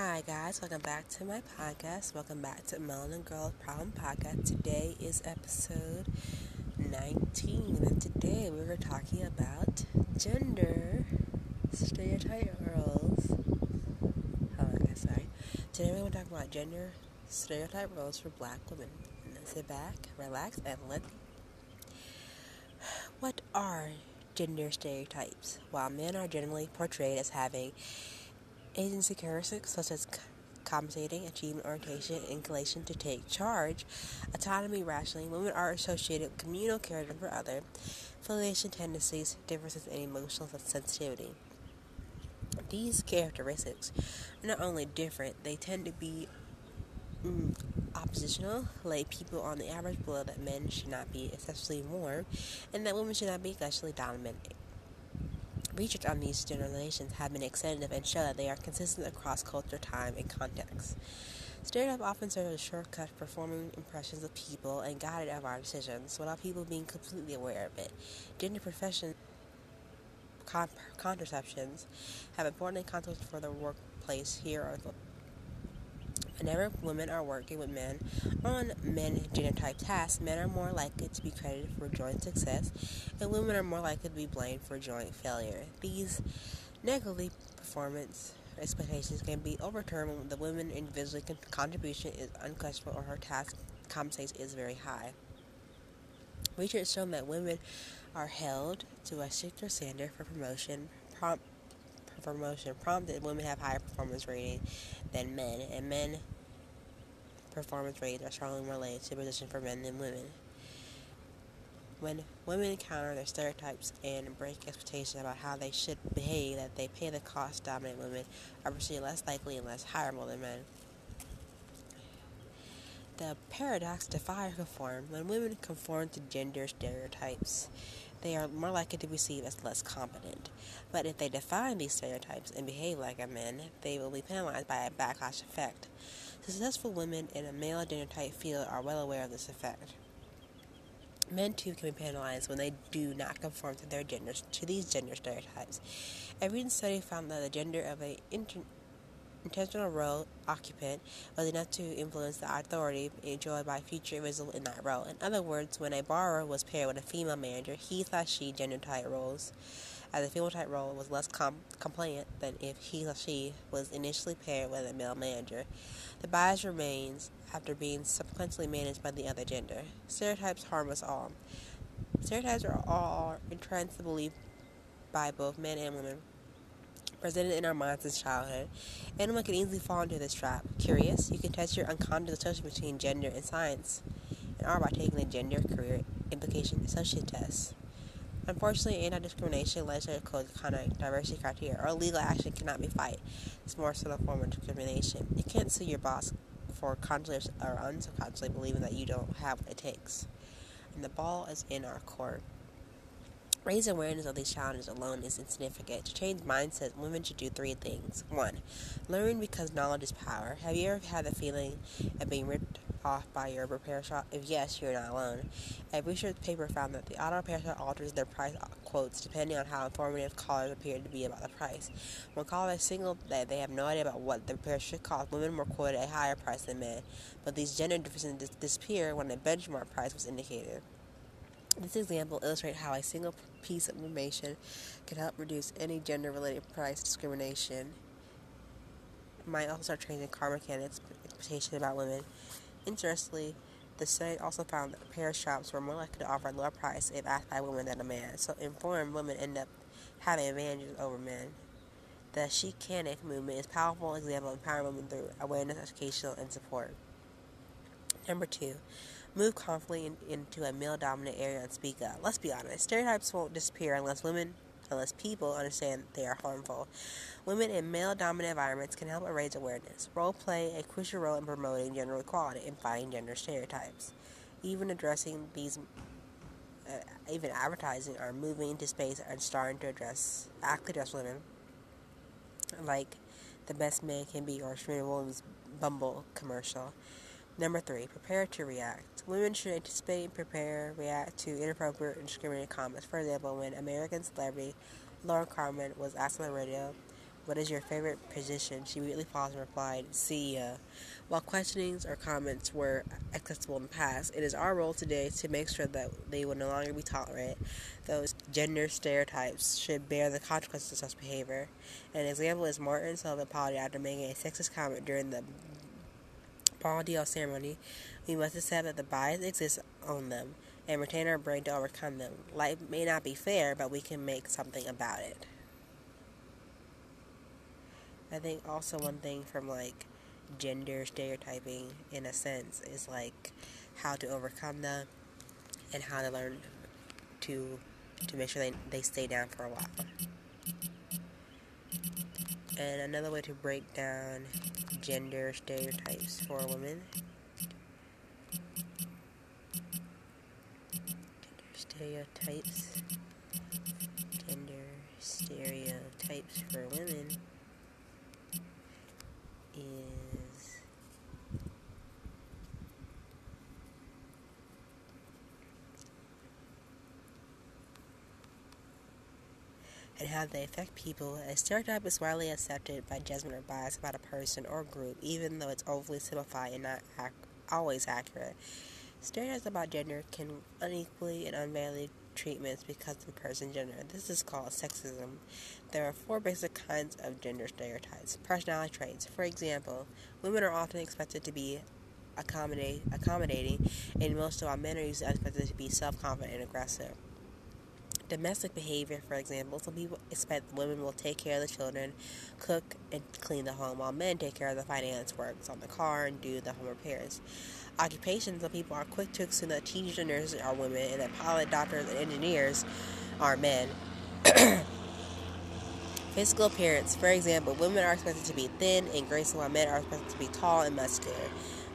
Hi, guys. Welcome back to my podcast. Welcome back to Melanin Girl Problem Podcast. Today is episode 19, and today we're talking about gender stereotype roles. On, guys. Sorry. Today we're going to talk about gender stereotype roles for black women. Sit back, relax, and let. What are gender stereotypes? While men are generally portrayed as having agency characteristics such as compensating, achievement orientation, inclination to take charge, autonomy, rationing. Women are associated with communal character for other, affiliation tendencies, differences in emotional sensitivity. These characteristics are not only different, they tend to be mm, oppositional, like people on the average below that men should not be excessively warm, and that women should not be excessively dominant. Research on these generalizations have been extensive and show that they are consistent across culture, time, and context. Stereotype often serve as a shortcut for forming impressions of people and guided of our decisions without people being completely aware of it. Gender profession con- contraceptions have important consequences for the workplace. Here are the Whenever women are working with men on men genotype tasks, men are more likely to be credited for joint success, and women are more likely to be blamed for joint failure. These negative performance expectations can be overturned when the woman individually contribution is unquestionable or her task compensation is very high. Research has shown that women are held to a stricter standard for promotion, prompt promotion prompted women have higher performance rating than men, and men performance rates are strongly related to position for men than women. When women encounter their stereotypes and break expectations about how they should behave, that they pay the cost, dominant women are perceived less likely and less hireable than men. The paradox defy conform. When women conform to gender stereotypes, they are more likely to be seen as less competent. But if they define these stereotypes and behave like a man, they will be penalized by a backlash effect. Successful women in a male genotype field are well aware of this effect. Men too can be penalized when they do not conform to their genders to these gender stereotypes. A recent study found that the gender of a inter- intentional role occupant was enough to influence the authority enjoyed by future individuals in that role. In other words, when a borrower was paired with a female manager, he slash she gender type roles as a female type role was less com- compliant than if he or she was initially paired with a male manager. The bias remains after being subsequently managed by the other gender. Stereotypes harm us all. Stereotypes are all entrenched believed by both men and women presented in our minds since childhood. Anyone can easily fall into this trap. Curious? You can test your unconscious association between gender and science and art by taking the Gender Career Implication Associate Test. Unfortunately, anti-discrimination, legislative code conduct, diversity criteria, or legal action cannot be fight. It's more so a form of discrimination. You can't sue your boss for consciously or unconsciously believing that you don't have what it takes. And the ball is in our court. Raising awareness of these challenges alone is insignificant. To change mindsets, women should do three things. One, learn because knowledge is power. Have you ever had the feeling of being ripped off by your repair shop? If yes, you're not alone. A research paper found that the auto repair shop alters their price uh, quotes depending on how informative callers appear to be about the price. When callers single that they have no idea about what the repair should cost, women were quoted a higher price than men. But these gender differences disappear when a benchmark price was indicated. This example illustrates how a single piece of information can help reduce any gender related price discrimination. It might also start changing car mechanics' expectations about women. Interestingly, the study also found that repair shops were more likely to offer a lower price if asked by women than a man, so informed women end up having advantages over men. The She Can If movement is a powerful example of empowering women through awareness, education, and support. Number two, move confidently in, into a male dominant area and speak up. Let's be honest, stereotypes won't disappear unless women unless people understand they are harmful. Women in male dominant environments can help raise awareness. Role play a crucial role in promoting gender equality and fighting gender stereotypes. Even addressing these uh, even advertising are moving into space and starting to address actively address women like the best man can be or Serena Williams Bumble commercial. Number three, prepare to react. Women should anticipate, and prepare, react to inappropriate and discriminating comments. For example, when American celebrity Lauren Conrad was asked on the radio What is your favorite position? She immediately paused and replied, CEO. While questionings or comments were acceptable in the past, it is our role today to make sure that they will no longer be tolerated. Those gender stereotypes should bear the consequences of such behavior. An example is Martin Solveig apologized after making a sexist comment during the Ballon d'Or ceremony. We must accept that the bias exists on them and retain our brain to overcome them. Life may not be fair, but we can make something about it. I think also one thing from like gender stereotyping in a sense is like how to overcome them and how to learn to to make sure they, they stay down for a while. And another way to break down gender stereotypes for women. Gender stereotypes. Gender stereotypes for women is and how they affect people. A stereotype is widely accepted by judgment or bias about a person or group, even though it's overly simplified and not ac- always accurate. Stereotypes about gender can unequally and unfairly treatments because of the person's gender. This is called sexism. There are four basic kinds of gender stereotypes. Personality traits. For example, women are often expected to be accommodate, accommodating, and most of our men are usually expected to be self confident and aggressive. Domestic behavior, for example, some people expect women will take care of the children, cook, and clean the home, while men take care of the finance works on the car and do the home repairs occupations, some people are quick to assume that teachers and nurses are women and that pilot, doctors, and engineers are men. Physical appearance. For example, women are expected to be thin and graceful, while men are expected to be tall and muscular.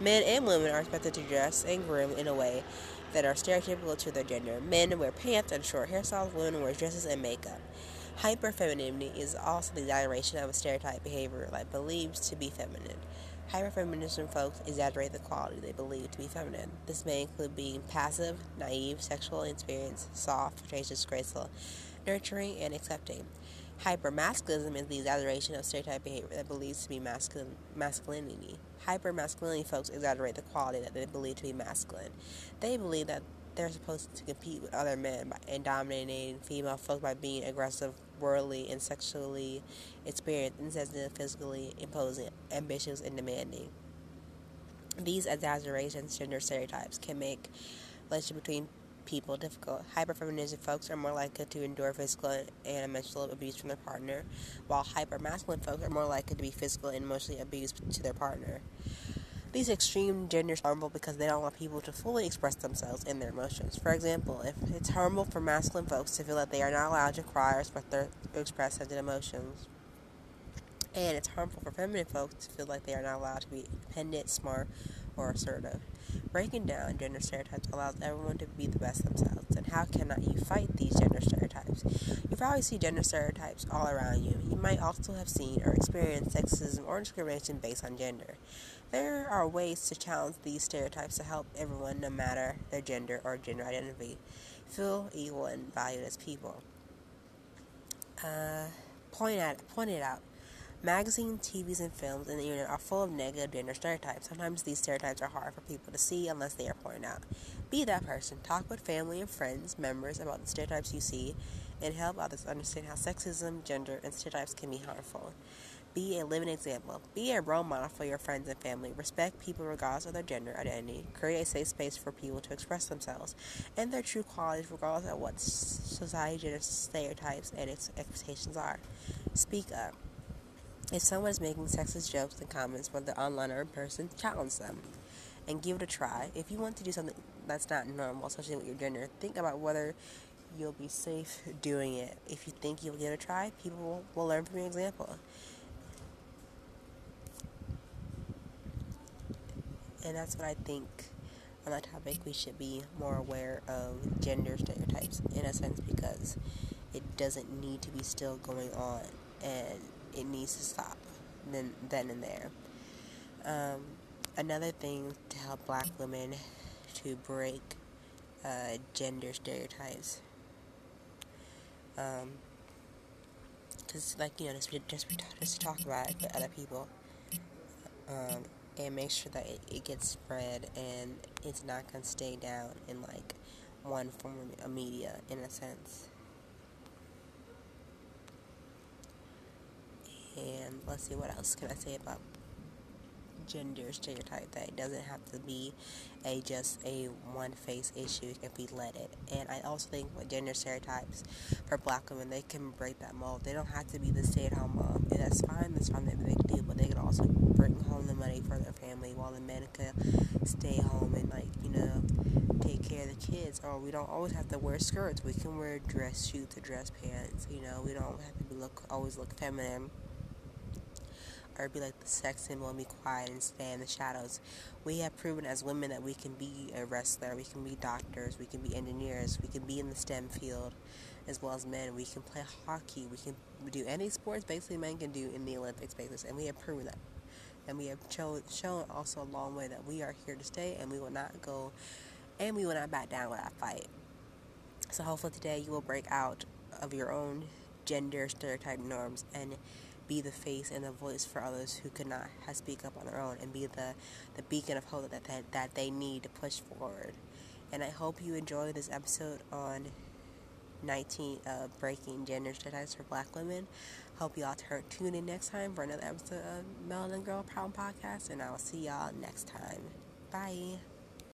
Men and women are expected to dress and groom in a way that are stereotypical to their gender. Men wear pants and short hairstyles, women wear dresses and makeup. Hyperfemininity is also the exaggeration of a stereotype behavior like believed to be feminine. Hyperfeminism folks exaggerate the quality they believe to be feminine. This may include being passive, naive, sexual inexperienced, soft, flirtatious, graceful, nurturing, and accepting. Hypermasculinism is the exaggeration of stereotype behavior that believes to be masculine, masculinity. Hypermasculinity folks exaggerate the quality that they believe to be masculine. They believe that they're supposed to compete with other men by, and dominating female folks by being aggressive, worldly, and sexually experienced, insensitive, physically imposing, ambitious, and demanding. These exaggerations, gender stereotypes, can make relationship between people difficult. Hyperfeminism folks are more likely to endure physical and emotional abuse from their partner, while hypermasculine folks are more likely to be physical and emotionally abused to their partner. These extreme genders are harmful because they don't allow people to fully express themselves and their emotions. For example, if it's harmful for masculine folks to feel that they are not allowed to cry or express, their, express sensitive emotions, and it's harmful for feminine folks to feel like they are not allowed to be independent, smart, or assertive. Breaking down gender stereotypes allows everyone to be the best themselves. And how cannot you fight these gender stereotypes? You probably see gender stereotypes all around you. You might also have seen or experienced sexism or discrimination based on gender. There are ways to challenge these stereotypes to help everyone, no matter their gender or gender identity, feel equal and valued as people. Uh, point, at, point it out. Magazines, TVs, and films, and the internet are full of negative gender stereotypes. Sometimes these stereotypes are hard for people to see unless they are pointed out. Be that person. Talk with family and friends, members about the stereotypes you see, and help others understand how sexism, gender, and stereotypes can be harmful. Be a living example. Be a role model for your friends and family. Respect people regardless of their gender identity. Create a safe space for people to express themselves and their true qualities regardless of what society gender stereotypes and its expectations are. Speak up. If someone is making sexist jokes and comments, whether online or in person, challenge them and give it a try. If you want to do something that's not normal, especially with your gender, think about whether you'll be safe doing it. If you think you'll give it a try, people will, will learn from your example. And that's what I think on that topic. We should be more aware of gender stereotypes in a sense because it doesn't need to be still going on and it needs to stop then, then and there. Um, another thing to help black women to break uh, gender stereotypes um, Cause like you know, just just just talk about it with other people, um, and make sure that it, it gets spread and it's not gonna stay down in like one form of media in a sense. And let's see what else can I say about gender stereotype that it doesn't have to be a just a one face issue if we let it. and i also think with gender stereotypes for black women they can break that mold. They don't have to be the stay-at-home mom. And that's fine. That's fine they do but they can also bring home the money for their family while the men can stay home and like you know take care of the kids. Or we don't always have to wear skirts. We can wear dress shoes or dress pants you know. We don't have to be look always look feminine or be like the sex symbol and be quiet and stay in the shadows. We have proven as women that we can be a wrestler, we can be doctors, we can be engineers, we can be in the STEM field as well as men. We can play hockey, we can do any sports basically men can do in the Olympics basis, and we have proven that. And we have shown, shown also a long way that we are here to stay and we will not go and we will not back down with that fight. So hopefully today you will break out of your own gender stereotype norms and be the face and the voice for others who could not speak up on their own and be the, the beacon of hope that, that, that they need to push forward. And I hope you enjoyed this episode on 19 uh, breaking gender stereotypes for black women. Hope y'all turn, tune in next time for another episode of Melanin Girl Problem Podcast, and I'll see y'all next time. Bye.